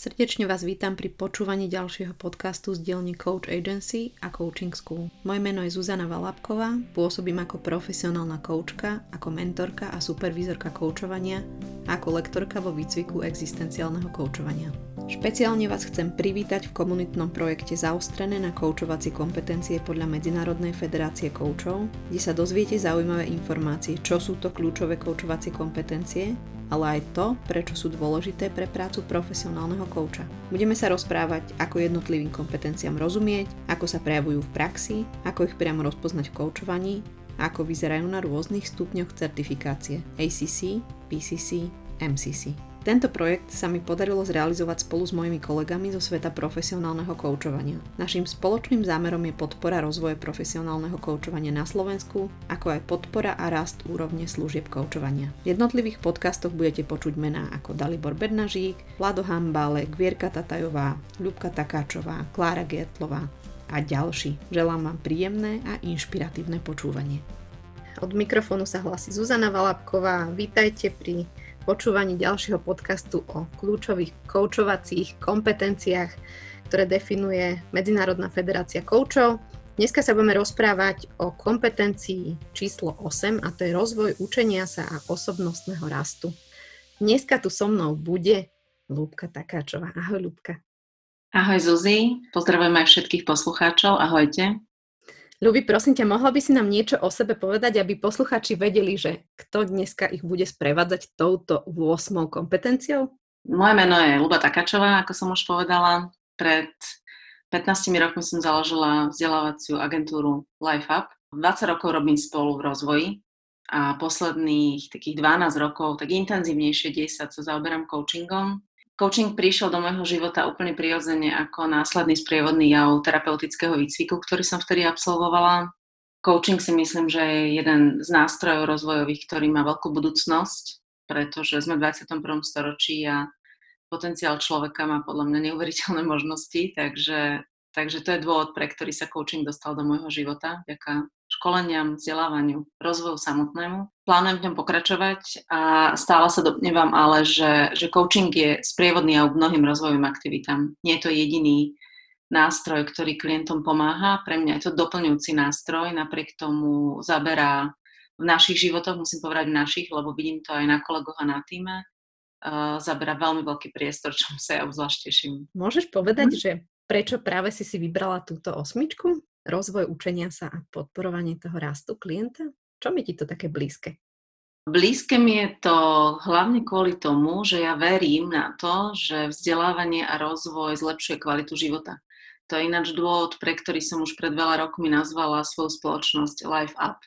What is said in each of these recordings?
Srdečne vás vítam pri počúvaní ďalšieho podcastu z dielne Coach Agency a Coaching School. Moje meno je Zuzana Valapková, pôsobím ako profesionálna koučka, ako mentorka a supervízorka koučovania a ako lektorka vo výcviku existenciálneho koučovania. Špeciálne vás chcem privítať v komunitnom projekte Zaostrené na koučovacie kompetencie podľa Medzinárodnej federácie koučov, kde sa dozviete zaujímavé informácie, čo sú to kľúčové koučovacie kompetencie, ale aj to, prečo sú dôležité pre prácu profesionálneho kouča. Budeme sa rozprávať, ako jednotlivým kompetenciám rozumieť, ako sa prejavujú v praxi, ako ich priamo rozpoznať v koučovaní ako vyzerajú na rôznych stupňoch certifikácie ACC, PCC, MCC. Tento projekt sa mi podarilo zrealizovať spolu s mojimi kolegami zo sveta profesionálneho koučovania. Naším spoločným zámerom je podpora rozvoje profesionálneho koučovania na Slovensku, ako aj podpora a rast úrovne služieb koučovania. V jednotlivých podcastoch budete počuť mená ako Dalibor Bednažík, Vlado Hambálek, Vierka Tatajová, Ľubka Takáčová, Klára Gertlová a ďalší. Želám vám príjemné a inšpiratívne počúvanie. Od mikrofónu sa hlási Zuzana Valapková. Vítajte pri počúvaní ďalšieho podcastu o kľúčových koučovacích kompetenciách, ktoré definuje Medzinárodná federácia koučov. Dneska sa budeme rozprávať o kompetencii číslo 8 a to je rozvoj učenia sa a osobnostného rastu. Dneska tu so mnou bude Lúbka Takáčová. Ahoj Lúbka. Ahoj Zuzi, pozdravujem aj všetkých poslucháčov. Ahojte. Ľubi, prosím ťa, mohla by si nám niečo o sebe povedať, aby posluchači vedeli, že kto dneska ich bude sprevádzať touto 8. kompetenciou? Moje meno je Luba Takačová, ako som už povedala. Pred 15 rokmi som založila vzdelávaciu agentúru LifeUp. 20 rokov robím spolu v rozvoji a posledných takých 12 rokov tak intenzívnejšie 10 sa zaoberám coachingom Coaching prišiel do môjho života úplne prirodzene ako následný sprievodný jav terapeutického výcviku, ktorý som vtedy absolvovala. Coaching si myslím, že je jeden z nástrojov rozvojových, ktorý má veľkú budúcnosť, pretože sme v 21. storočí a potenciál človeka má podľa mňa neuveriteľné možnosti, takže, takže to je dôvod, pre ktorý sa coaching dostal do môjho života, vďaka školeniam, vzdelávaniu, rozvoju samotnému. Plánujem v ňom pokračovať a stále sa domnievam ale, že, že coaching je sprievodný a mnohým rozvojovým aktivitám. Nie je to jediný nástroj, ktorý klientom pomáha. Pre mňa je to doplňujúci nástroj, napriek tomu zaberá v našich životoch, musím povedať v našich, lebo vidím to aj na kolegoch a na týme, uh, zaberá veľmi veľký priestor, čo sa ja obzvlášť teším. Môžeš povedať, hm? že prečo práve si si vybrala túto osmičku? Rozvoj učenia sa a podporovanie toho rastu klienta? Čo mi ti to také blízke? Blízke mi je to hlavne kvôli tomu, že ja verím na to, že vzdelávanie a rozvoj zlepšuje kvalitu života. To je ináč dôvod, pre ktorý som už pred veľa rokmi nazvala svoju spoločnosť Life Up.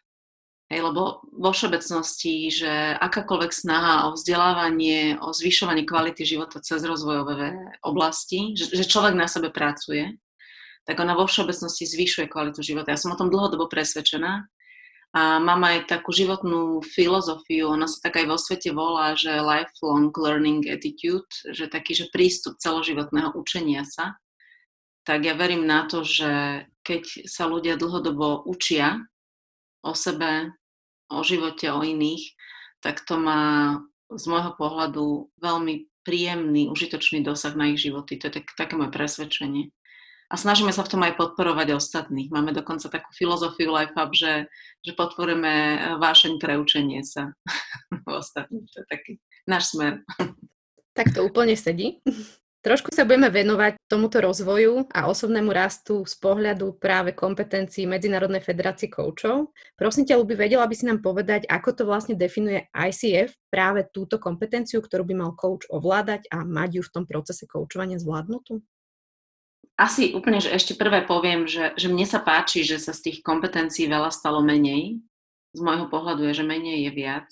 Hej, lebo vo všeobecnosti, že akákoľvek snaha o vzdelávanie, o zvyšovanie kvality života cez rozvojové oblasti, že, že človek na sebe pracuje, tak ona vo všeobecnosti zvyšuje kvalitu života. Ja som o tom dlhodobo presvedčená a mám aj takú životnú filozofiu, ona sa tak aj vo svete volá, že lifelong learning attitude, že taký, že prístup celoživotného učenia sa. Tak ja verím na to, že keď sa ľudia dlhodobo učia o sebe, o živote, o iných, tak to má z môjho pohľadu veľmi príjemný, užitočný dosah na ich životy. To je tak, také moje presvedčenie a snažíme sa v tom aj podporovať ostatných. Máme dokonca takú filozofiu LifeUp, že, že podporujeme e, vášeň pre učenie sa ostatných. To je taký náš smer. Tak to úplne sedí. Trošku sa budeme venovať tomuto rozvoju a osobnému rastu z pohľadu práve kompetencií Medzinárodnej federácie koučov. Prosím ťa, by vedela by si nám povedať, ako to vlastne definuje ICF, práve túto kompetenciu, ktorú by mal coach ovládať a mať ju v tom procese koučovania zvládnutú? Asi úplne, že ešte prvé poviem, že, že mne sa páči, že sa z tých kompetencií veľa stalo menej. Z môjho pohľadu je, že menej je viac.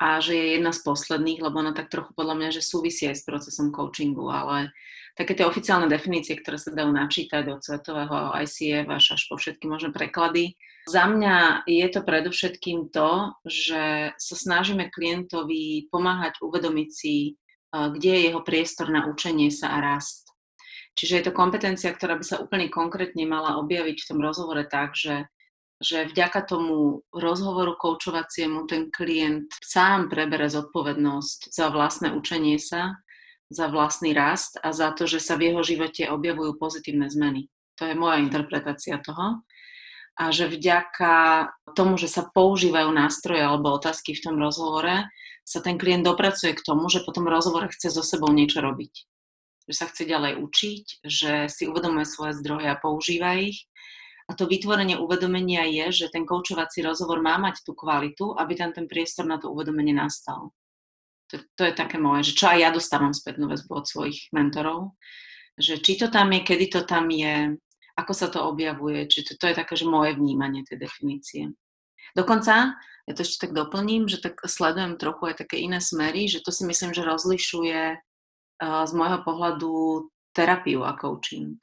A že je jedna z posledných, lebo ona tak trochu podľa mňa, že súvisí aj s procesom coachingu, ale také tie oficiálne definície, ktoré sa dajú načítať od svetového ICF až, až po všetky možné preklady. Za mňa je to predovšetkým to, že sa snažíme klientovi pomáhať uvedomiť si, kde je jeho priestor na učenie sa a rast Čiže je to kompetencia, ktorá by sa úplne konkrétne mala objaviť v tom rozhovore tak, že, že vďaka tomu rozhovoru koučovaciemu ten klient sám prebere zodpovednosť za vlastné učenie sa za vlastný rast a za to, že sa v jeho živote objavujú pozitívne zmeny. To je moja interpretácia toho. A že vďaka tomu, že sa používajú nástroje alebo otázky v tom rozhovore, sa ten klient dopracuje k tomu, že potom rozhovor chce so sebou niečo robiť. Že sa chce ďalej učiť, že si uvedomuje svoje zdroje a používa ich. A to vytvorenie uvedomenia je, že ten koučovací rozhovor má mať tú kvalitu, aby tam ten priestor na to uvedomenie nastal. To, to je také moje, že čo aj ja dostávam spätnú väzbu od svojich mentorov, že či to tam je, kedy to tam je, ako sa to objavuje, či to, to je také, že moje vnímanie tej definície. Dokonca, ja to ešte tak doplním, že tak sledujem trochu aj také iné smery, že to si myslím, že rozlišuje z môjho pohľadu terapiu a coaching.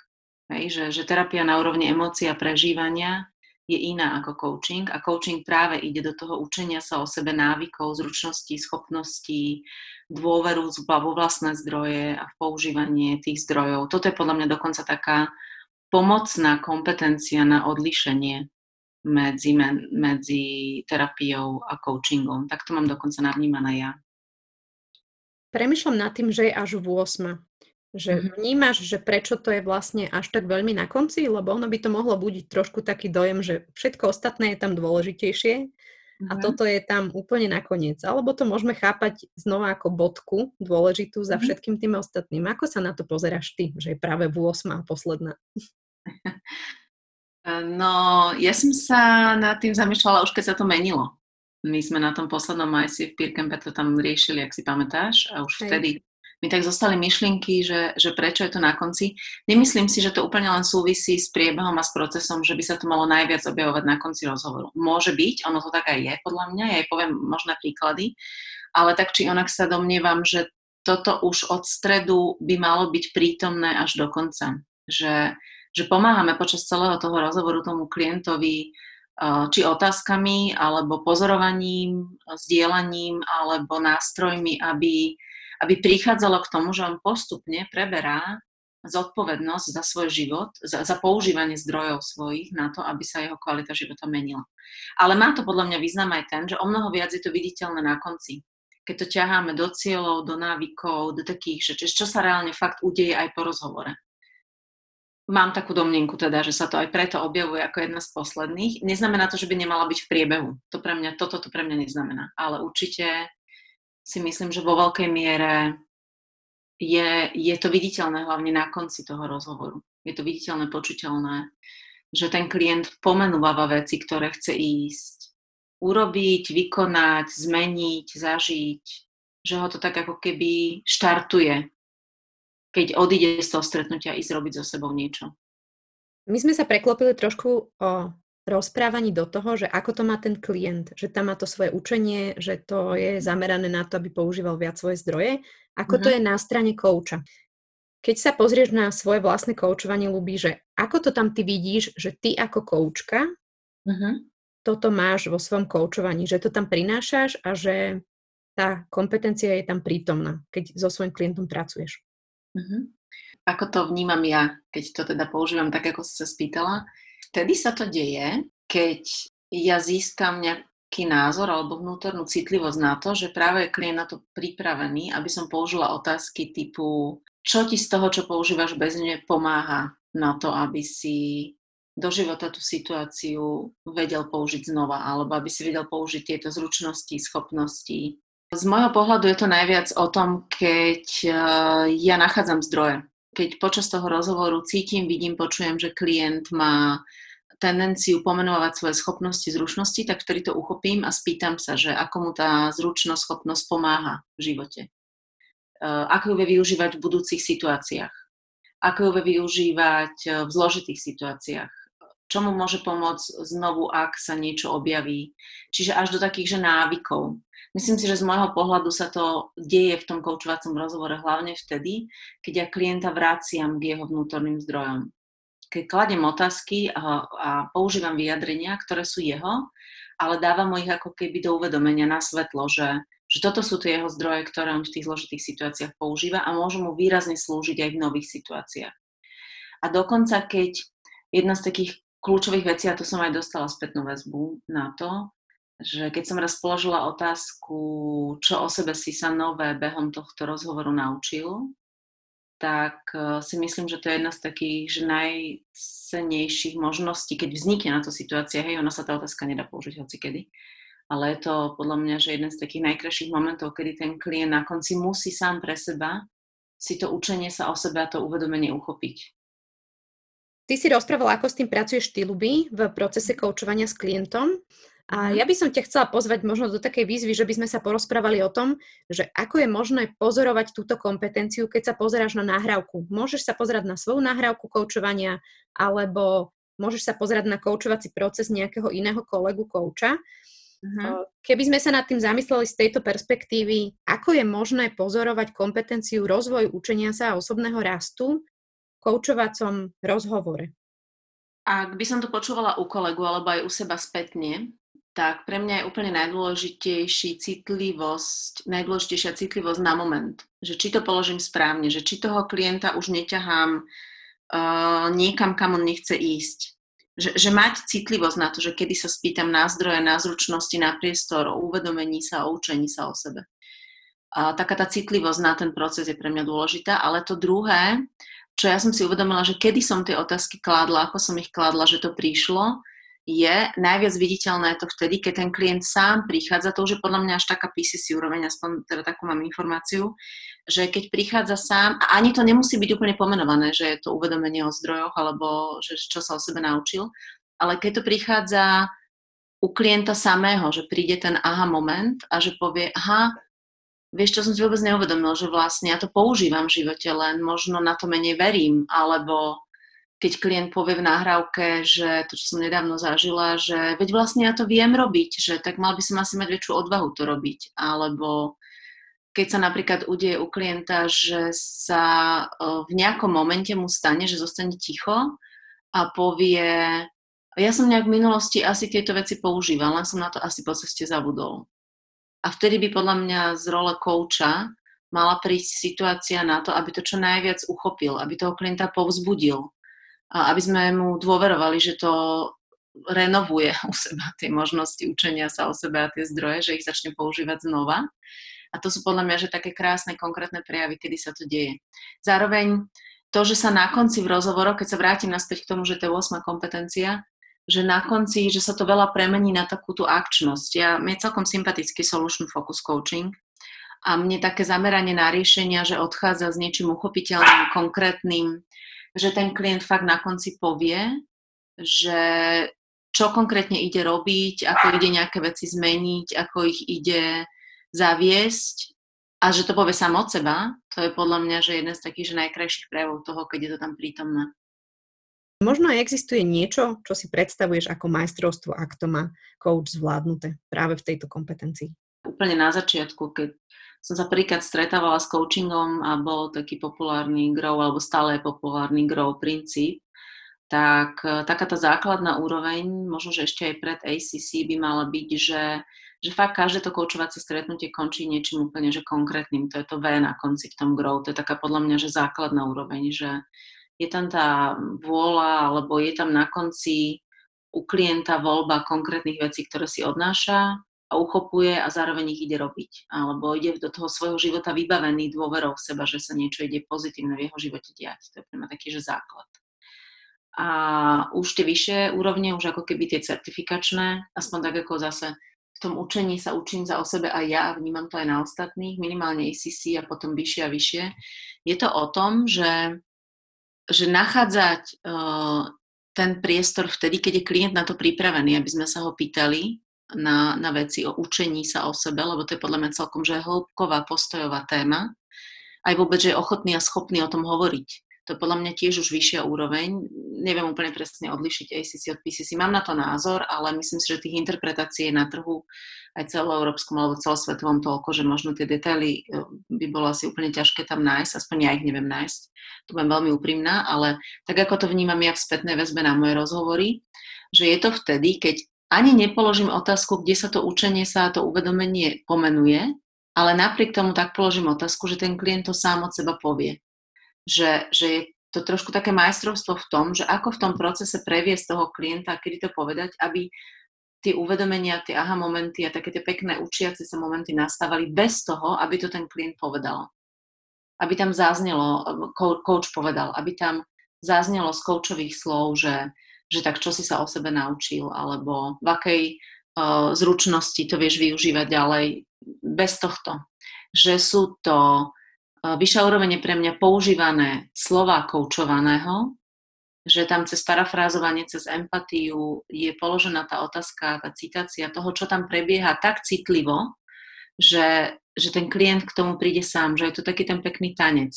Hej, že, že terapia na úrovni emócií a prežívania je iná ako coaching a coaching práve ide do toho učenia sa o sebe návykov, zručností, schopností, dôveru vo vlastné zdroje a v používanie tých zdrojov. Toto je podľa mňa dokonca taká pomocná kompetencia na odlišenie medzi, medzi terapiou a coachingom. Tak to mám dokonca navnímané ja. Premýšľam nad tým, že je až v 8. Že mm-hmm. vnímaš, že prečo to je vlastne až tak veľmi na konci, lebo ono by to mohlo budiť trošku taký dojem, že všetko ostatné je tam dôležitejšie mm-hmm. a toto je tam úplne nakoniec. Alebo to môžeme chápať znova ako bodku dôležitú za mm-hmm. všetkým tým ostatným. Ako sa na to pozeráš ty, že je práve v 8 a posledná? No, ja som sa nad tým zamýšľala už keď sa to menilo. My sme na tom poslednom majsi v Pirkempe to tam riešili, ak si pamätáš, a už Hej. vtedy mi tak zostali myšlienky, že, že prečo je to na konci. Nemyslím si, že to úplne len súvisí s priebehom a s procesom, že by sa to malo najviac objavovať na konci rozhovoru. Môže byť, ono to tak aj je podľa mňa, ja aj poviem možné príklady, ale tak či onak sa domnievam, že toto už od stredu by malo byť prítomné až do konca. Že, že pomáhame počas celého toho rozhovoru tomu klientovi či otázkami, alebo pozorovaním, sdielaním, alebo nástrojmi, aby aby prichádzalo k tomu, že on postupne preberá zodpovednosť za svoj život, za, za používanie zdrojov svojich na to, aby sa jeho kvalita života menila. Ale má to podľa mňa význam aj ten, že o mnoho viac je to viditeľné na konci. Keď to ťaháme do cieľov, do návykov, do takých, že čo sa reálne fakt udeje aj po rozhovore. Mám takú domnenku teda, že sa to aj preto objavuje ako jedna z posledných. Neznamená to, že by nemala byť v priebehu. To pre mňa, toto to pre mňa neznamená. Ale určite si myslím, že vo veľkej miere je, je to viditeľné hlavne na konci toho rozhovoru. Je to viditeľné, počuteľné, že ten klient pomenúva veci, ktoré chce ísť urobiť, vykonať, zmeniť, zažiť, že ho to tak ako keby štartuje, keď odíde z toho stretnutia ísť robiť so sebou niečo. My sme sa preklopili trošku o rozprávaní do toho, že ako to má ten klient, že tam má to svoje učenie, že to je zamerané na to, aby používal viac svoje zdroje, ako uh-huh. to mhm. je na strane kouča. Keď sa pozrieš na svoje vlastné koučovanie, ľubí, že ako to tam ty vidíš, že ty ako koučka uh-huh. toto máš vo svojom koučovaní, že to tam prinášaš a že tá kompetencia je tam prítomná, keď so svojím klientom pracuješ. Uh-huh. Ako to vnímam ja, keď to teda používam tak, ako si sa spýtala, vtedy sa to deje, keď ja získam nejaký názor alebo vnútornú citlivosť na to, že práve je klient na to pripravený, aby som použila otázky typu, čo ti z toho, čo používaš bez mňa, pomáha na to, aby si do života tú situáciu vedel použiť znova, alebo aby si vedel použiť tieto zručnosti, schopnosti. Z môjho pohľadu je to najviac o tom, keď eh, ja nachádzam zdroje keď počas toho rozhovoru cítim, vidím, počujem, že klient má tendenciu pomenovať svoje schopnosti, zručnosti, tak vtedy to uchopím a spýtam sa, že ako mu tá zručnosť, schopnosť pomáha v živote. Uh, ako ju vie využívať v budúcich situáciách. Ako ju vie využívať uh, v zložitých situáciách. Čo mu môže pomôcť znovu, ak sa niečo objaví. Čiže až do takých, že návykov. Myslím si, že z môjho pohľadu sa to deje v tom koučovacom rozhovore hlavne vtedy, keď ja klienta vraciam k jeho vnútorným zdrojom. Keď kladem otázky a, a používam vyjadrenia, ktoré sú jeho, ale dávam mu ich ako keby do uvedomenia na svetlo, že, že toto sú tie jeho zdroje, ktoré on v tých zložitých situáciách používa a môžu mu výrazne slúžiť aj v nových situáciách. A dokonca, keď jedna z takých kľúčových vecí, a to som aj dostala spätnú väzbu na to, že keď som raz položila otázku, čo o sebe si sa nové behom tohto rozhovoru naučil, tak e, si myslím, že to je jedna z takých že najcenejších možností, keď vznikne na to situácia, hej, ona sa tá otázka nedá použiť hoci kedy, ale je to podľa mňa, že jeden z takých najkrajších momentov, kedy ten klient na konci musí sám pre seba si to učenie sa o sebe a to uvedomenie uchopiť. Ty si rozprával, ako s tým pracuješ ty, Luby, v procese koučovania s klientom. A mhm. ja by som ťa chcela pozvať možno do takej výzvy, že by sme sa porozprávali o tom, že ako je možné pozorovať túto kompetenciu, keď sa pozeráš na nahrávku. Môžeš sa pozerať na svoju nahrávku koučovania, alebo môžeš sa pozerať na koučovací proces nejakého iného kolegu kouča. Uh-huh. Keby sme sa nad tým zamysleli z tejto perspektívy, ako je možné pozorovať kompetenciu rozvoj učenia sa a osobného rastu koučovacom rozhovore? Ak by som to počúvala u kolegu alebo aj u seba spätne, tak pre mňa je úplne najdôležitejší citlivosť, najdôležitejšia citlivosť na moment. Že či to položím správne, že či toho klienta už neťahám uh, niekam, kam on nechce ísť. Že, že mať citlivosť na to, že kedy sa spýtam na zdroje, na zručnosti, na priestor, o uvedomení sa, o učení sa o sebe. A taká tá citlivosť na ten proces je pre mňa dôležitá, ale to druhé, čo ja som si uvedomila, že kedy som tie otázky kládla, ako som ich kládla, že to prišlo, je najviac viditeľné to vtedy, keď ten klient sám prichádza, to už je podľa mňa až taká PCC úroveň, aspoň teda takú mám informáciu, že keď prichádza sám, a ani to nemusí byť úplne pomenované, že je to uvedomenie o zdrojoch alebo že čo sa o sebe naučil, ale keď to prichádza u klienta samého, že príde ten aha moment a že povie, aha, vieš, čo som si vôbec neuvedomil, že vlastne ja to používam v živote, len možno na to menej verím, alebo keď klient povie v nahrávke, že to, čo som nedávno zažila, že veď vlastne ja to viem robiť, že tak mal by som asi mať väčšiu odvahu to robiť. Alebo keď sa napríklad udeje u klienta, že sa e, v nejakom momente mu stane, že zostane ticho a povie, ja som nejak v minulosti asi tieto veci používal, len som na to asi po ceste zabudol. A vtedy by podľa mňa z role kouča mala prísť situácia na to, aby to čo najviac uchopil, aby toho klienta povzbudil, a aby sme mu dôverovali, že to renovuje u seba tie možnosti učenia sa o sebe a tie zdroje, že ich začne používať znova. A to sú podľa mňa že také krásne, konkrétne prejavy, kedy sa to deje. Zároveň to, že sa na konci v rozhovoroch, keď sa vrátim naspäť k tomu, že to je 8 kompetencia, že na konci, že sa to veľa premení na takú tú akčnosť. Ja, mne je celkom sympatický solution focus coaching a mne také zameranie na riešenia, že odchádza s niečím uchopiteľným, konkrétnym, že ten klient fakt na konci povie, že čo konkrétne ide robiť, ako ide nejaké veci zmeniť, ako ich ide zaviesť a že to povie sám od seba, to je podľa mňa že jeden z takých že najkrajších prejavov toho, keď je to tam prítomné. Možno aj existuje niečo, čo si predstavuješ ako majstrovstvo, ak to má coach zvládnuté práve v tejto kompetencii. Úplne na začiatku, keď som sa prvýkrát stretávala s coachingom a bol taký populárny grow, alebo stále je populárny grow princíp, tak e, taká tá základná úroveň, možno, že ešte aj pred ACC by mala byť, že, že fakt každé to koučovacie stretnutie končí niečím úplne že konkrétnym. To je to V na konci v tom grow. To je taká podľa mňa, že základná úroveň, že je tam tá vôľa, alebo je tam na konci u klienta voľba konkrétnych vecí, ktoré si odnáša a uchopuje a zároveň ich ide robiť. Alebo ide do toho svojho života vybavený dôverou v seba, že sa niečo ide pozitívne v jeho živote diať. To je pre mňa taký, že základ. A už tie vyššie úrovne, už ako keby tie certifikačné, aspoň tak ako zase v tom učení sa učím za o sebe aj ja a vnímam to aj na ostatných, minimálne ACC a potom vyššie a vyššie. Je to o tom, že, že nachádzať uh, ten priestor vtedy, keď je klient na to pripravený, aby sme sa ho pýtali, na, na veci o učení sa o sebe, lebo to je podľa mňa celkom že hĺbková postojová téma. Aj vôbec, že je ochotný a schopný o tom hovoriť. To je podľa mňa tiež už vyššia úroveň. Neviem úplne presne odlišiť ACC od PCC. Mám na to názor, ale myslím si, že tých interpretácií je na trhu aj celoeurópskom alebo celosvetovom toľko, že možno tie detaily e, by bolo asi úplne ťažké tam nájsť, aspoň ja ich neviem nájsť. Tu budem veľmi úprimná, ale tak ako to vnímam ja v spätnej väzbe na moje rozhovory, že je to vtedy, keď ani nepoložím otázku, kde sa to učenie sa a to uvedomenie pomenuje, ale napriek tomu tak položím otázku, že ten klient to sám od seba povie. Že, že je to trošku také majstrovstvo v tom, že ako v tom procese previesť toho klienta, kedy to povedať, aby tie uvedomenia, tie aha momenty a také tie pekné učiace sa momenty nastávali bez toho, aby to ten klient povedal. Aby tam zaznelo, coach povedal, aby tam zaznelo z coachových slov, že, že tak čo si sa o sebe naučil, alebo v akej uh, zručnosti to vieš využívať ďalej. Bez tohto. Že sú to vyššia úroveň pre mňa používané slova koučovaného, že tam cez parafrázovanie, cez empatiu je položená tá otázka, tá citácia toho, čo tam prebieha tak citlivo, že, že ten klient k tomu príde sám, že je to taký ten pekný tanec.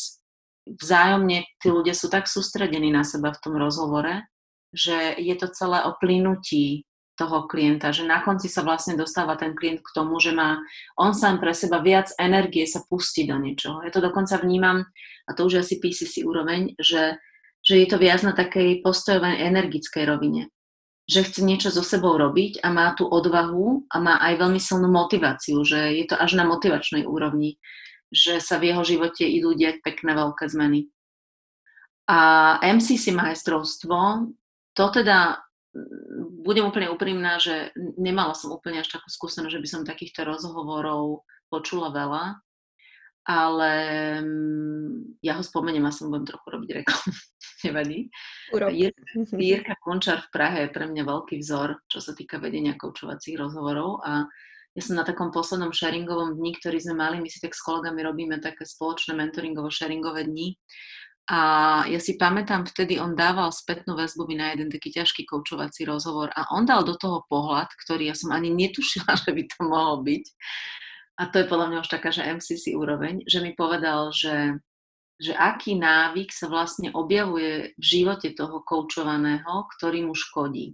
Vzájomne tí ľudia sú tak sústredení na seba v tom rozhovore, že je to celé o plynutí toho klienta, že na konci sa vlastne dostáva ten klient k tomu, že má on sám pre seba viac energie sa pustiť do niečoho. Ja to dokonca vnímam, a to už asi PCC úroveň, že že je to viac na takej postojovej energickej rovine. Že chce niečo so sebou robiť a má tú odvahu a má aj veľmi silnú motiváciu, že je to až na motivačnej úrovni, že sa v jeho živote idú diať pekné veľké zmeny. A MCC majstrovstvo, to teda budem úplne úprimná, že nemala som úplne až takú skúsenosť, že by som takýchto rozhovorov počula veľa ale mm, ja ho spomeniem a som budem trochu robiť reklamu, nevadí. Jirka Končar v Prahe je pre mňa veľký vzor, čo sa týka vedenia koučovacích rozhovorov a ja som na takom poslednom sharingovom dni, ktorý sme mali, my si tak s kolegami robíme také spoločné mentoringovo-sharingové dni a ja si pamätám, vtedy on dával spätnú väzbu na jeden taký ťažký koučovací rozhovor a on dal do toho pohľad, ktorý ja som ani netušila, že by to mohol byť a to je podľa mňa už taká, že MCC úroveň, že mi povedal, že, že aký návyk sa vlastne objavuje v živote toho koučovaného, ktorý mu škodí.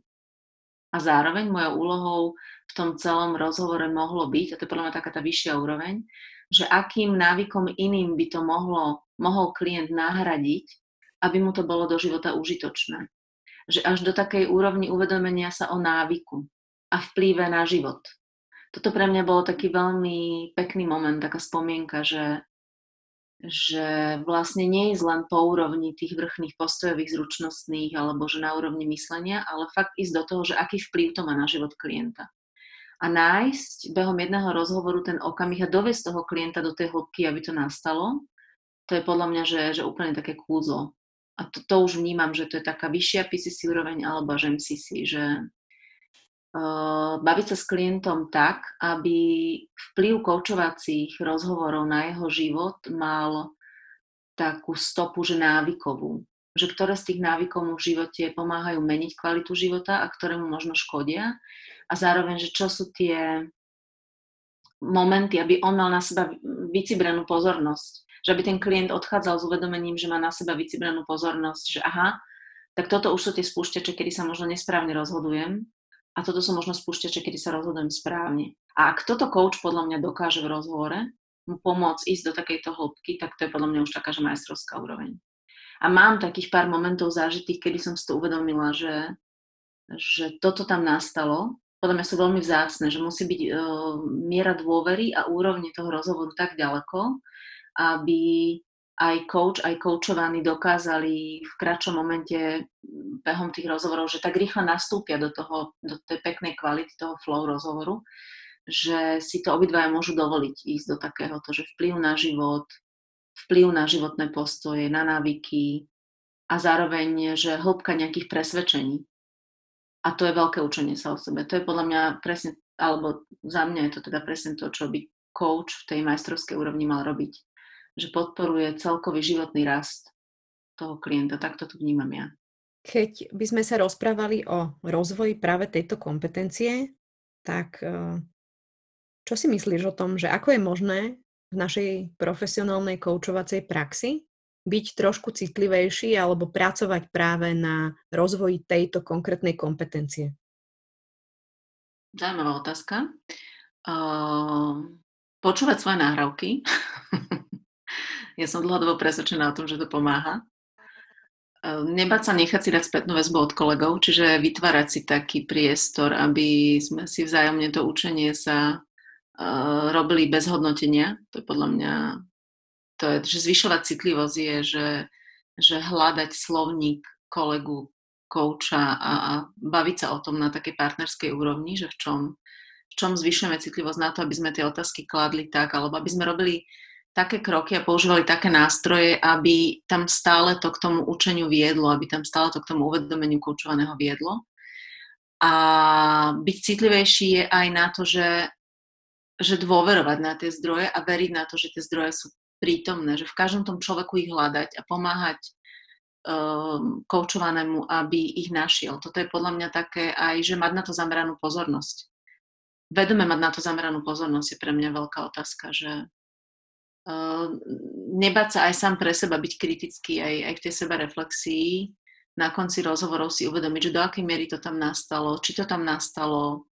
A zároveň mojou úlohou v tom celom rozhovore mohlo byť, a to je podľa mňa taká tá vyššia úroveň, že akým návykom iným by to mohlo, mohol klient nahradiť, aby mu to bolo do života užitočné. Že až do takej úrovni uvedomenia sa o návyku a vplyve na život toto pre mňa bolo taký veľmi pekný moment, taká spomienka, že, že vlastne nie je len po úrovni tých vrchných postojových zručnostných alebo že na úrovni myslenia, ale fakt ísť do toho, že aký vplyv to má na život klienta. A nájsť behom jedného rozhovoru ten okamih a doviesť toho klienta do tej hĺbky, aby to nastalo, to je podľa mňa, že, že úplne také kúzlo. A to, to už vnímam, že to je taká vyššia PCC úroveň alebo až MCC, že, baviť sa s klientom tak, aby vplyv koučovacích rozhovorov na jeho život mal takú stopu, že návykovú. Že ktoré z tých návykov mu v živote pomáhajú meniť kvalitu života a ktoré mu možno škodia. A zároveň, že čo sú tie momenty, aby on mal na seba vycibranú pozornosť. Že aby ten klient odchádzal s uvedomením, že má na seba vycibranú pozornosť, že aha, tak toto už sú tie spúšťače, kedy sa možno nesprávne rozhodujem a toto sú možno spúšťače, kedy sa rozhodujem správne. A ak toto coach podľa mňa dokáže v rozhovore mu pomôcť ísť do takejto hĺbky, tak to je podľa mňa už taká, že majstrovská úroveň. A mám takých pár momentov zážitých, kedy som si to uvedomila, že, že toto tam nastalo. Podľa mňa sú veľmi vzácne, že musí byť uh, miera dôvery a úrovne toho rozhovoru tak ďaleko, aby aj coach, aj coachovaní dokázali v kratšom momente behom tých rozhovorov, že tak rýchlo nastúpia do, toho, do tej peknej kvality toho flow rozhovoru, že si to obidvaja môžu dovoliť ísť do takéhoto, že vplyv na život, vplyv na životné postoje, na návyky a zároveň, že hĺbka nejakých presvedčení. A to je veľké učenie sa o sebe. To je podľa mňa presne, alebo za mňa je to teda presne to, čo by coach v tej majstrovskej úrovni mal robiť že podporuje celkový životný rast toho klienta. Takto to vnímam ja. Keď by sme sa rozprávali o rozvoji práve tejto kompetencie, tak e, čo si myslíš o tom, že ako je možné v našej profesionálnej koučovacej praxi byť trošku citlivejší alebo pracovať práve na rozvoji tejto konkrétnej kompetencie? Zaujímavá otázka. Uh, počúvať svoje náhrávky Ja som dlhodobo presvedčená o tom, že to pomáha. Ehm, nebať sa nechať si dať spätnú väzbu od kolegov, čiže vytvárať si taký priestor, aby sme si vzájomne to učenie sa uh, robili bez hodnotenia. To je podľa mňa, to je, že zvyšovať citlivosť je, že, že hľadať slovník kolegu kouča a, a baviť sa o tom na takej partnerskej úrovni, že v čom, v čom zvyšujeme citlivosť na to, aby sme tie otázky kladli tak, alebo aby sme robili také kroky a používali také nástroje, aby tam stále to k tomu učeniu viedlo, aby tam stále to k tomu uvedomeniu koučovaného viedlo. A byť citlivejší je aj na to, že, že dôverovať na tie zdroje a veriť na to, že tie zdroje sú prítomné, že v každom tom človeku ich hľadať a pomáhať um, koučovanému, aby ich našiel. Toto je podľa mňa také aj, že mať na to zameranú pozornosť. Vedome mať na to zameranú pozornosť je pre mňa veľká otázka, že nebať sa aj sám pre seba, byť kritický aj, aj v tej seba reflexii, na konci rozhovorov si uvedomiť, že do akej miery to tam nastalo, či to tam nastalo,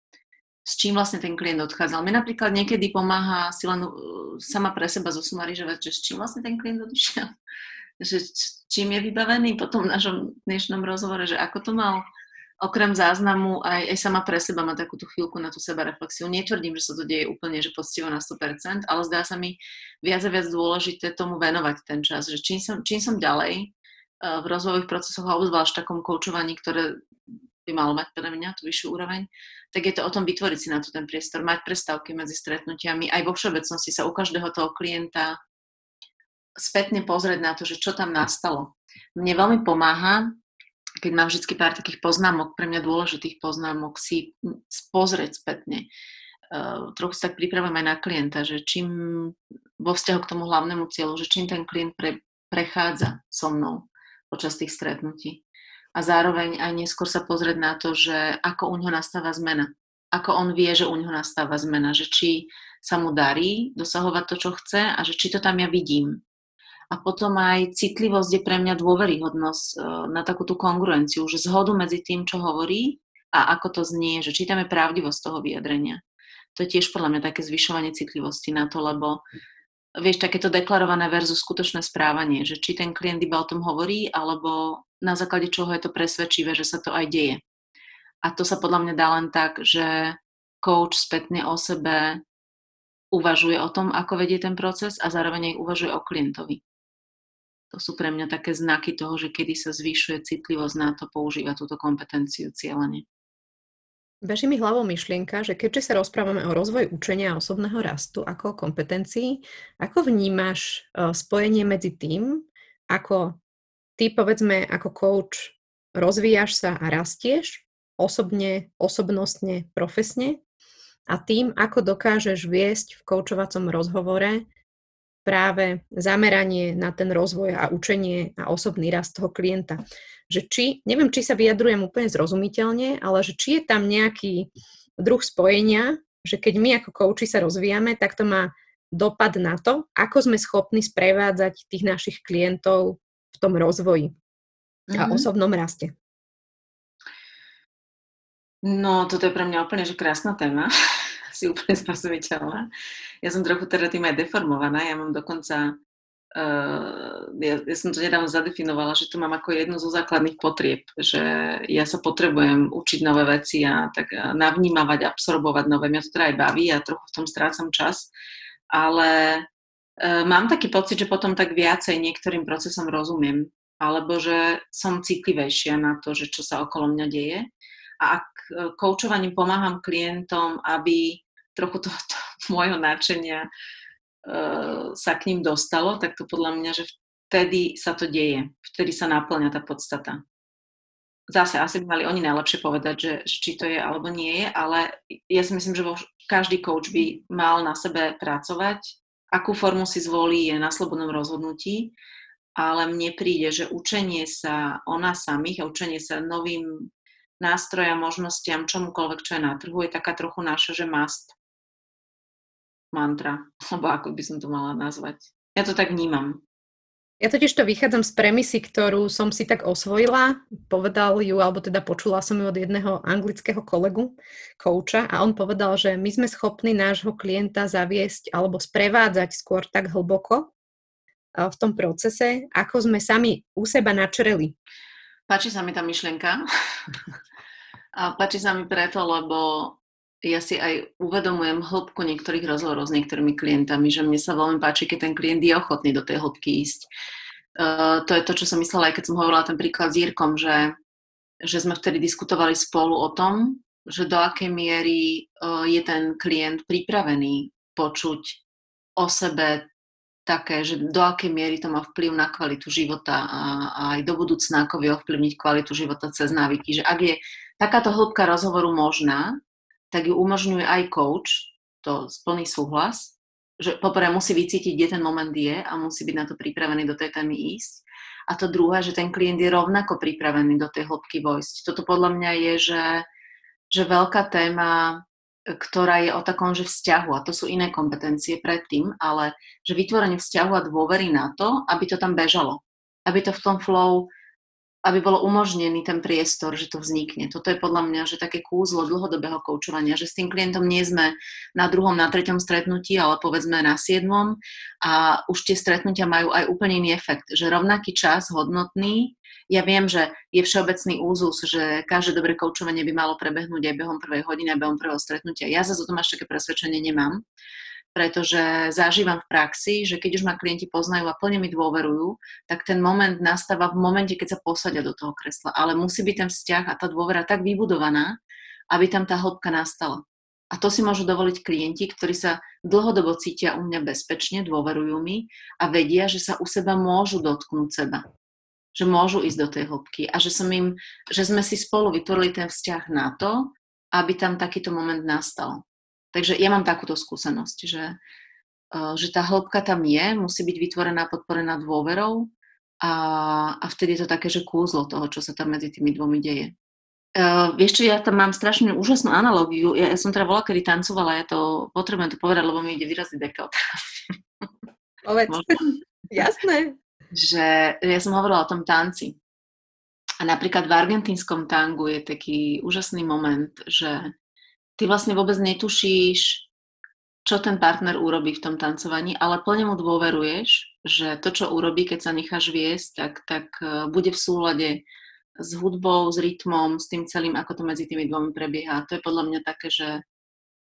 s čím vlastne ten klient odchádzal. Mne napríklad niekedy pomáha si len uh, sama pre seba zosumarizovať, že s čím vlastne ten klient odišiel. Že čím je vybavený po tom našom dnešnom rozhovore, že ako to mal okrem záznamu aj, aj sama pre seba má takúto chvíľku na tú seba reflexiu. Netvrdím, že sa to deje úplne, že poctivo na 100%, ale zdá sa mi viac a viac dôležité tomu venovať ten čas, že čím som, čím som ďalej uh, v rozvojových procesoch a obzvlášť v takom koučovaní, ktoré by malo mať pre mňa tú vyššiu úroveň, tak je to o tom vytvoriť si na to ten priestor, mať prestávky medzi stretnutiami, aj vo všeobecnosti sa u každého toho klienta spätne pozrieť na to, že čo tam nastalo. Mne veľmi pomáha, keď mám vždy pár takých poznámok, pre mňa dôležitých poznámok, si pozrieť spätne. Uh, trochu sa tak pripravujem aj na klienta, že čím vo vzťahu k tomu hlavnému cieľu, že čím ten klient pre, prechádza so mnou počas tých stretnutí a zároveň aj neskôr sa pozrieť na to, že ako u ňoho nastáva zmena. Ako on vie, že u ňoho nastáva zmena, že či sa mu darí dosahovať to, čo chce a že či to tam ja vidím. A potom aj citlivosť je pre mňa dôveryhodnosť e, na takú tú kongruenciu, že zhodu medzi tým, čo hovorí a ako to znie, že či tam je pravdivosť toho vyjadrenia. To je tiež podľa mňa také zvyšovanie citlivosti na to, lebo vieš, takéto deklarované versus skutočné správanie, že či ten klient iba o tom hovorí, alebo na základe čoho je to presvedčivé, že sa to aj deje. A to sa podľa mňa dá len tak, že coach spätne o sebe uvažuje o tom, ako vedie ten proces a zároveň aj uvažuje o klientovi. To sú pre mňa také znaky toho, že kedy sa zvyšuje citlivosť na to používať túto kompetenciu cieľene. Beží mi hlavou myšlienka, že keďže sa rozprávame o rozvoji učenia a osobného rastu ako kompetencii, ako vnímaš e, spojenie medzi tým, ako ty povedzme ako coach rozvíjaš sa a rastieš osobne, osobnostne, profesne a tým, ako dokážeš viesť v koučovacom rozhovore práve zameranie na ten rozvoj a učenie a osobný rast toho klienta. Že či, neviem, či sa vyjadrujem úplne zrozumiteľne, ale že či je tam nejaký druh spojenia, že keď my ako kouči sa rozvíjame, tak to má dopad na to, ako sme schopní sprevádzať tých našich klientov v tom rozvoji mm-hmm. a mhm. osobnom raste? No, toto je pre mňa úplne že krásna téma, si úplne zrozumiteľná. Ja som trochu teda tým aj deformovaná, ja mám dokonca, uh, ja, ja som to nedávno zadefinovala, že to mám ako jednu zo základných potrieb, že ja sa potrebujem učiť nové veci a tak navnímavať, absorbovať nové. Mňa to teda aj baví a trochu v tom strácam čas, ale E, mám taký pocit, že potom tak viacej niektorým procesom rozumiem, alebo že som citlivejšia na to, že čo sa okolo mňa deje. A ak koučovaním pomáham klientom, aby trochu tohoto môjho nadšenia uh, sa k ním dostalo, tak to podľa mňa, že vtedy sa to deje, vtedy sa naplňa tá podstata. Zase asi by mali oni najlepšie povedať, že, že či to je alebo nie je, ale ja si myslím, že vo, každý coach by mal na sebe pracovať. Akú formu si zvolí, je na slobodnom rozhodnutí, ale mne príde, že učenie sa o nás samých a učenie sa novým nástrojom, možnostiam, čomukoľvek, čo je na trhu, je taká trochu naša, že must mantra, alebo ako by som to mala nazvať. Ja to tak vnímam. Ja totiž to vychádzam z premisy, ktorú som si tak osvojila, povedal ju, alebo teda počula som ju od jedného anglického kolegu, kouča, a on povedal, že my sme schopní nášho klienta zaviesť alebo sprevádzať skôr tak hlboko v tom procese, ako sme sami u seba načreli. Páči sa mi tá myšlienka. a páči sa mi preto, lebo ja si aj uvedomujem hĺbku niektorých rozhovorov s niektorými klientami, že mne sa veľmi páči, keď ten klient je ochotný do tej hĺbky ísť. Uh, to je to, čo som myslela, aj keď som hovorila ten príklad s Jirkom, že že sme vtedy diskutovali spolu o tom, že do akej miery je ten klient pripravený počuť o sebe také, že do akej miery to má vplyv na kvalitu života a, a aj do budúcna ako vie ovplyvniť kvalitu života cez návyky. Že ak je takáto hĺbka rozhovoru možná, tak ju umožňuje aj coach, to splný súhlas, že poprvé musí vycítiť, kde ten moment je a musí byť na to pripravený do tej témy ísť. A to druhé, že ten klient je rovnako pripravený do tej hĺbky vojsť. Toto podľa mňa je, že, že veľká téma ktorá je o takom, že vzťahu, a to sú iné kompetencie predtým, ale že vytvorenie vzťahu a dôvery na to, aby to tam bežalo. Aby to v tom flow, aby bolo umožnený ten priestor, že to vznikne. Toto je podľa mňa, že také kúzlo dlhodobého koučovania, že s tým klientom nie sme na druhom, na treťom stretnutí, ale povedzme na siedmom a už tie stretnutia majú aj úplne iný efekt, že rovnaký čas, hodnotný, ja viem, že je všeobecný úzus, že každé dobré koučovanie by malo prebehnúť aj behom prvej hodiny a behom prvého stretnutia. Ja za to až také presvedčenie nemám, pretože zažívam v praxi, že keď už ma klienti poznajú a plne mi dôverujú, tak ten moment nastáva v momente, keď sa posadia do toho kresla. Ale musí byť ten vzťah a tá dôvera tak vybudovaná, aby tam tá hĺbka nastala. A to si môžu dovoliť klienti, ktorí sa dlhodobo cítia u mňa bezpečne, dôverujú mi a vedia, že sa u seba môžu dotknúť seba že môžu ísť do tej hĺbky a že, som im, že sme si spolu vytvorili ten vzťah na to, aby tam takýto moment nastal. Takže ja mám takúto skúsenosť, že, e, že tá hĺbka tam je, musí byť vytvorená, podporená dôverou a, a vtedy je to také, že kúzlo toho, čo sa tam medzi tými dvomi deje. Uh, vieš čo, ja tam mám strašne úžasnú analogiu. Ja, ja som teda volala, kedy tancovala, ja to potrebujem to povedať, lebo mi ide vyraziť deka Povedz. Jasné že ja som hovorila o tom tanci. A napríklad v argentínskom tangu je taký úžasný moment, že ty vlastne vôbec netušíš, čo ten partner urobí v tom tancovaní, ale plne mu dôveruješ, že to, čo urobí, keď sa necháš viesť, tak, tak e, bude v súlade s hudbou, s rytmom, s tým celým, ako to medzi tými dvomi prebieha. To je podľa mňa také, že,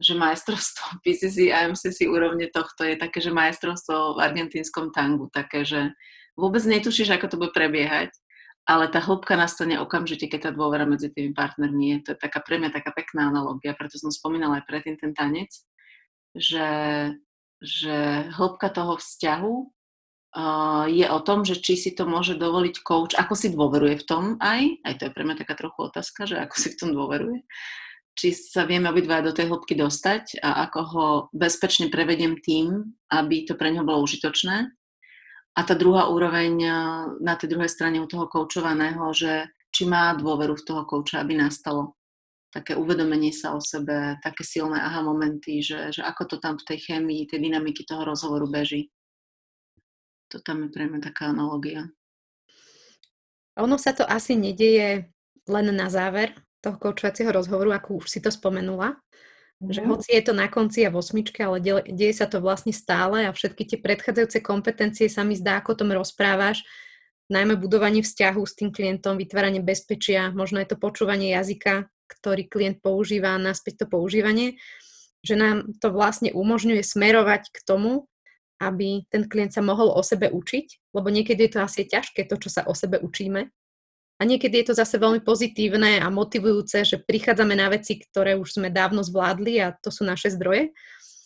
že majstrovstvo PCC a MCC úrovne tohto je také, že majstrovstvo v argentínskom tangu, také, že vôbec netušíš, ako to bude prebiehať, ale tá hĺbka nastane okamžite, keď tá dôvera medzi tými partnermi je. To je taká pre mňa taká pekná analogia, preto som spomínala aj predtým ten tanec, že, že hĺbka toho vzťahu uh, je o tom, že či si to môže dovoliť coach, ako si dôveruje v tom aj, aj to je pre mňa taká trochu otázka, že ako si v tom dôveruje, či sa vieme obidva do tej hĺbky dostať a ako ho bezpečne prevediem tým, aby to pre neho bolo užitočné a tá druhá úroveň eh, na tej druhej strane u toho koučovaného, že či má dôveru v toho kouča, aby nastalo také uvedomenie sa o sebe, také silné aha momenty, že, že ako to tam v tej chémii, tej dynamiky toho rozhovoru beží. To tam je pre mňa taká analogia. Ono sa to asi nedieje len na záver toho koučovacieho rozhovoru, ako už si to spomenula, že mhm. hoci je to na konci a v osmičke, ale deje, deje sa to vlastne stále a všetky tie predchádzajúce kompetencie sa mi zdá, ako o tom rozprávaš, najmä budovanie vzťahu s tým klientom, vytváranie bezpečia, možno je to počúvanie jazyka, ktorý klient používa, naspäť to používanie, že nám to vlastne umožňuje smerovať k tomu, aby ten klient sa mohol o sebe učiť, lebo niekedy je to asi ťažké, to, čo sa o sebe učíme, a niekedy je to zase veľmi pozitívne a motivujúce, že prichádzame na veci, ktoré už sme dávno zvládli a to sú naše zdroje.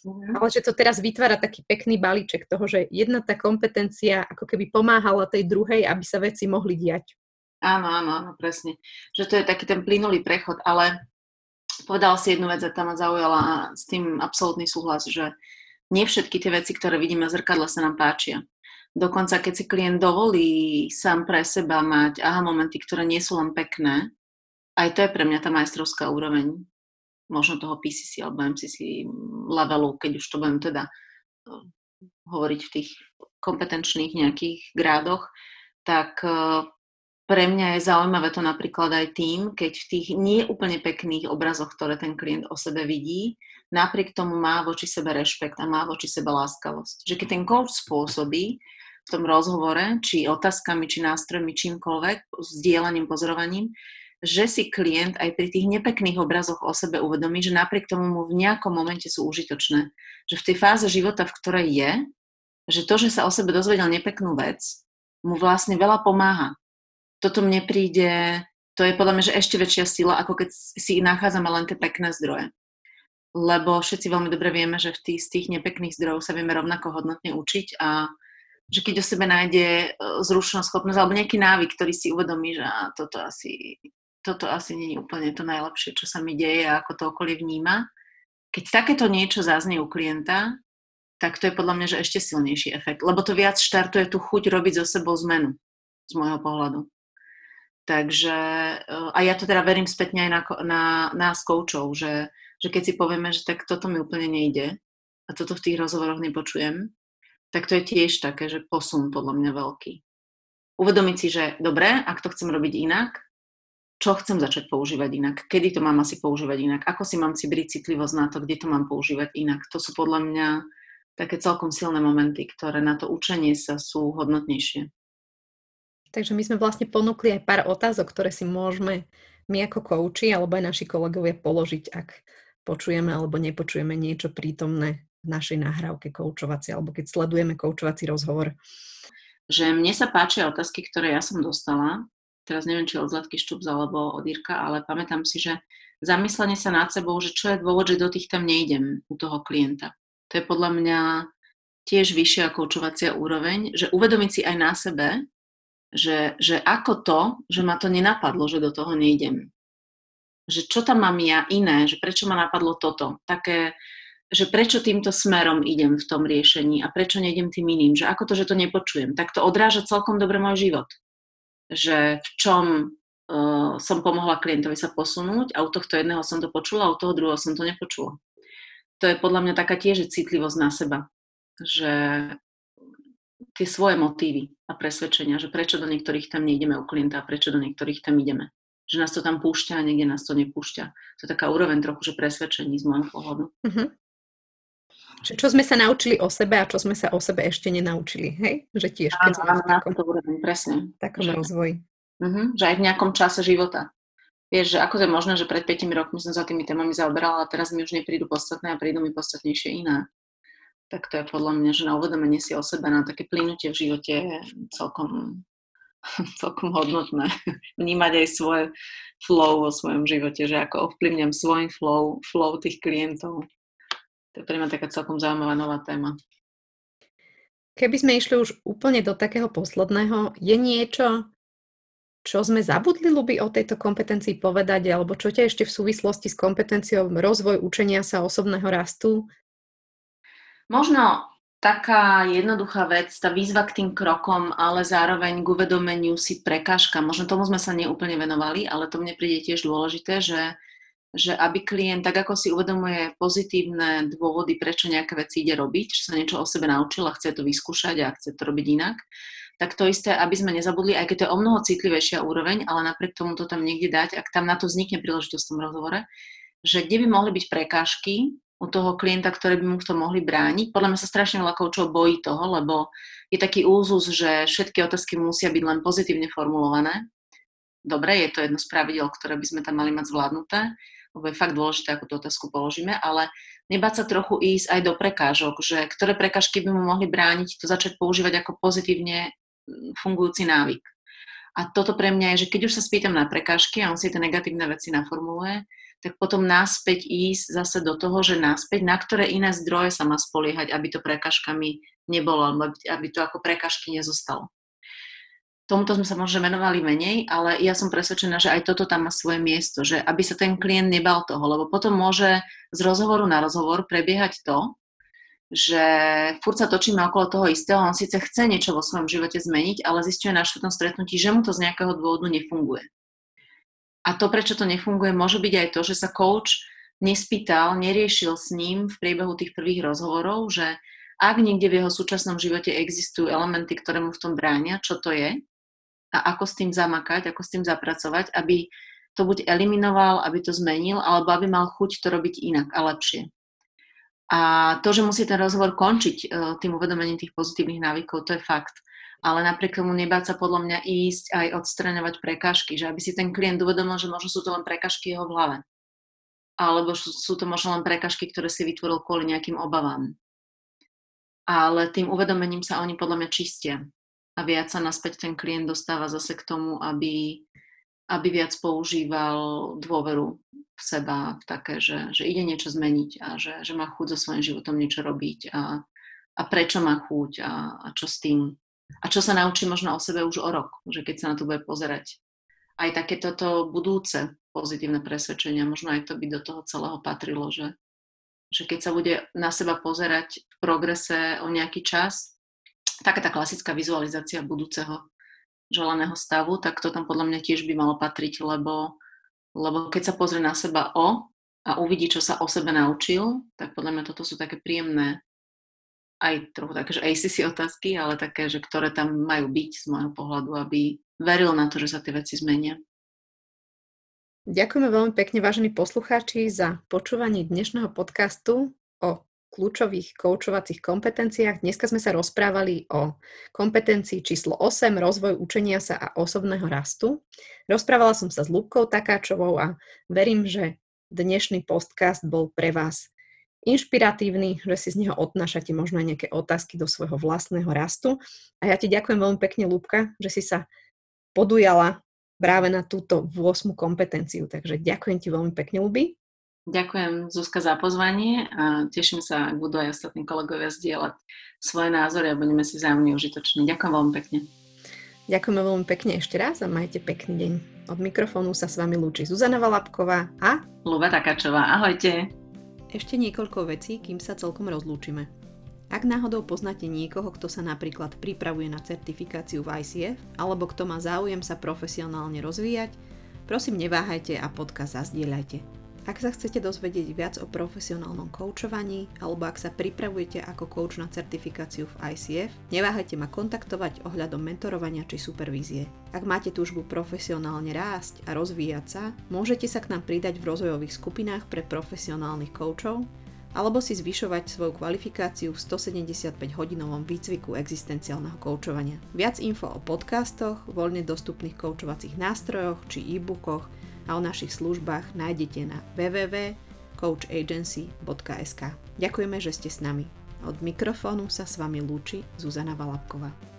Mm. Ale že to teraz vytvára taký pekný balíček toho, že jedna tá kompetencia ako keby pomáhala tej druhej, aby sa veci mohli diať. Áno, áno, áno, presne. Že to je taký ten plynulý prechod, ale povedala si jednu vec a tam ma zaujala a s tým absolútny súhlas, že nie všetky tie veci, ktoré vidíme v zrkadle, sa nám páčia. Dokonca keď si klient dovolí sám pre seba mať aha momenty, ktoré nie sú len pekné, aj to je pre mňa tá majstrovská úroveň možno toho PCC alebo MCC levelu, keď už to budem teda eh, hovoriť v tých kompetenčných nejakých grádoch, tak eh, pre mňa je zaujímavé to napríklad aj tým, keď v tých nie úplne pekných obrazoch, ktoré ten klient o sebe vidí, napriek tomu má voči sebe rešpekt a má voči sebe láskavosť. Že keď ten coach spôsobí, v tom rozhovore, či otázkami, či nástrojmi, čímkoľvek, s dielaním, pozorovaním, že si klient aj pri tých nepekných obrazoch o sebe uvedomí, že napriek tomu mu v nejakom momente sú užitočné. Že v tej fáze života, v ktorej je, že to, že sa o sebe dozvedel nepeknú vec, mu vlastne veľa pomáha. Toto mne príde to je podľa mňa, že ešte väčšia sila, ako keď si nachádzame len tie pekné zdroje. Lebo všetci veľmi dobre vieme, že v tých, z tých nepekných zdrojov sa vieme rovnako hodnotne učiť a že keď o sebe nájde e, zručnosť, schopnosť alebo nejaký návyk, ktorý si uvedomí, že toto asi, toto asi nie je úplne to najlepšie, čo sa mi deje a ako to okolie vníma. Keď takéto niečo zaznie u klienta, tak to je podľa mňa, že ešte silnejší efekt, lebo to viac štartuje tú chuť robiť so sebou zmenu, z môjho pohľadu. Takže, e, a ja to teda verím spätne aj na, na nás koučov, že, že keď si povieme, že tak toto mi úplne nejde a toto v tých rozhovoroch nepočujem, tak to je tiež také, že posun podľa mňa veľký. Uvedomiť si, že dobre, ak to chcem robiť inak, čo chcem začať používať inak, kedy to mám asi používať inak, ako si mám cibriť citlivosť na to, kde to mám používať inak. To sú podľa mňa také celkom silné momenty, ktoré na to učenie sa sú hodnotnejšie. Takže my sme vlastne ponúkli aj pár otázok, ktoré si môžeme my ako kouči alebo aj naši kolegovia položiť, ak počujeme alebo nepočujeme niečo prítomné v našej nahrávke koučovacej, alebo keď sledujeme koučovací rozhovor? Že mne sa páčia otázky, ktoré ja som dostala, teraz neviem, či od Zlatky Štubz alebo od Irka, ale pamätám si, že zamyslenie sa nad sebou, že čo je dôvod, že do tých tam nejdem u toho klienta. To je podľa mňa tiež vyššia koučovacia úroveň, že uvedomiť si aj na sebe, že, že ako to, že ma to nenapadlo, že do toho nejdem. Že čo tam mám ja iné, že prečo ma napadlo toto. Také, že prečo týmto smerom idem v tom riešení a prečo nejdem tým iným, že ako to, že to nepočujem, tak to odráža celkom dobre môj život. Že v čom uh, som pomohla klientovi sa posunúť a u tohto jedného som to počula a u toho druhého som to nepočula. To je podľa mňa taká tiež citlivosť na seba, že tie svoje motívy a presvedčenia, že prečo do niektorých tam nejdeme u klienta a prečo do niektorých tam ideme. Že nás to tam púšťa a niekde nás to nepúšťa. To je taká úroveň trochu, že presvedčení z môjho pohľadu. Uh-huh. Čo, čo sme sa naučili o sebe a čo sme sa o sebe ešte nenaučili, hej? Že tiež, keď sme v takom, to urobiť, presne. takom že, rozvoji. Uh-huh, že aj v nejakom čase života. Vieš, že ako to je možné, že pred 5 rokmi som za tými témami zaoberala a teraz mi už neprídu podstatné a prídu mi podstatnejšie iné. Tak to je podľa mňa, že na uvedomenie si o sebe, na také plynutie v živote je celkom, celkom hodnotné. Vnímať aj svoje flow vo svojom živote, že ako ovplyvňam svoj flow, flow tých klientov. To je pre mňa taká celkom zaujímavá nová téma. Keby sme išli už úplne do takého posledného, je niečo, čo sme zabudli, Luby, o tejto kompetencii povedať, alebo čo ťa ešte v súvislosti s kompetenciou rozvoj učenia sa osobného rastu? Možno taká jednoduchá vec, tá výzva k tým krokom, ale zároveň k uvedomeniu si prekážka. Možno tomu sme sa neúplne venovali, ale to mne príde tiež dôležité, že že aby klient, tak ako si uvedomuje pozitívne dôvody, prečo nejaké veci ide robiť, že sa niečo o sebe naučil a chce to vyskúšať a chce to robiť inak, tak to isté, aby sme nezabudli, aj keď to je o mnoho citlivejšia úroveň, ale napriek tomu to tam niekde dať, ak tam na to vznikne príležitosť v tom rozhovore, že kde by mohli byť prekážky u toho klienta, ktoré by mu v tom mohli brániť. Podľa mňa sa strašne veľa koučov bojí toho, lebo je taký úzus, že všetky otázky musia byť len pozitívne formulované. Dobre, je to jedno z pravidel, ktoré by sme tam mali mať zvládnuté, lebo je fakt dôležité, ako tú otázku položíme, ale nebáť sa trochu ísť aj do prekážok, že ktoré prekážky by mu mohli brániť to začať používať ako pozitívne mm, fungujúci návyk. A toto pre mňa je, že keď už sa spýtam na prekážky a on si tie negatívne veci naformuluje, tak potom náspäť ísť zase do toho, že náspäť, na ktoré iné zdroje sa má spoliehať, aby to prekážkami nebolo, aby to ako prekážky nezostalo. Tomuto sme sa možno venovali menej, ale ja som presvedčená, že aj toto tam má svoje miesto, že aby sa ten klient nebal toho, lebo potom môže z rozhovoru na rozhovor prebiehať to, že furt sa točíme okolo toho istého, on síce chce niečo vo svojom živote zmeniť, ale zistuje na štvrtom stretnutí, že mu to z nejakého dôvodu nefunguje. A to, prečo to nefunguje, môže byť aj to, že sa coach nespýtal, neriešil s ním v priebehu tých prvých rozhovorov, že ak niekde v jeho súčasnom živote existujú elementy, ktoré mu v tom bránia, čo to je, a ako s tým zamakať, ako s tým zapracovať, aby to buď eliminoval, aby to zmenil, alebo aby mal chuť to robiť inak a lepšie. A to, že musí ten rozhovor končiť e, tým uvedomením tých pozitívnych návykov, to je fakt. Ale napriek tomu nebáť sa podľa mňa ísť aj odstraňovať prekážky, že aby si ten klient uvedomil, že možno sú to len prekážky jeho v hlave. Alebo sú to možno len prekážky, ktoré si vytvoril kvôli nejakým obavám. Ale tým uvedomením sa oni podľa mňa čistia a viac sa naspäť ten klient dostáva zase k tomu, aby, aby viac používal dôveru v seba, v také, že, že ide niečo zmeniť a že, že má chuť so svojím životom niečo robiť a, a prečo má chuť a, a čo s tým. A čo sa naučí možno o sebe už o rok, že keď sa na to bude pozerať. Aj takéto to budúce pozitívne presvedčenia, možno aj to by do toho celého patrilo, že, že keď sa bude na seba pozerať v progrese o nejaký čas, taká tá klasická vizualizácia budúceho želaného stavu, tak to tam podľa mňa tiež by malo patriť, lebo, lebo keď sa pozrie na seba o a uvidí, čo sa o sebe naučil, tak podľa mňa toto sú také príjemné aj trochu také, že ACC otázky, ale také, že ktoré tam majú byť z môjho pohľadu, aby veril na to, že sa tie veci zmenia. Ďakujeme veľmi pekne, vážení poslucháči, za počúvanie dnešného podcastu o kľúčových koučovacích kompetenciách. Dneska sme sa rozprávali o kompetencii číslo 8, rozvoj učenia sa a osobného rastu. Rozprávala som sa s Lúbkou Takáčovou a verím, že dnešný podcast bol pre vás inšpiratívny, že si z neho odnášate možno aj nejaké otázky do svojho vlastného rastu. A ja ti ďakujem veľmi pekne, Lúbka, že si sa podujala práve na túto 8 kompetenciu. Takže ďakujem ti veľmi pekne, Luby. Ďakujem Zuzka za pozvanie a teším sa, ak budú aj ostatní kolegovia zdieľať svoje názory a budeme si vzájomne užitoční. Ďakujem veľmi pekne. Ďakujeme veľmi pekne ešte raz a majte pekný deň. Od mikrofónu sa s vami lúči Zuzana Valapková a Luba Takačová. Ahojte. Ešte niekoľko vecí, kým sa celkom rozlúčime. Ak náhodou poznáte niekoho, kto sa napríklad pripravuje na certifikáciu v ICF, alebo kto má záujem sa profesionálne rozvíjať, prosím neváhajte a podcast zazdieľajte. Ak sa chcete dozvedieť viac o profesionálnom koučovaní alebo ak sa pripravujete ako coach na certifikáciu v ICF, neváhajte ma kontaktovať ohľadom mentorovania či supervízie. Ak máte túžbu profesionálne rásť a rozvíjať sa, môžete sa k nám pridať v rozvojových skupinách pre profesionálnych koučov alebo si zvyšovať svoju kvalifikáciu v 175-hodinovom výcviku existenciálneho koučovania. Viac info o podcastoch, voľne dostupných koučovacích nástrojoch či e-bookoch a o našich službách nájdete na www.coachagency.sk. Ďakujeme, že ste s nami. Od mikrofónu sa s vami lúči Zuzana Valapková.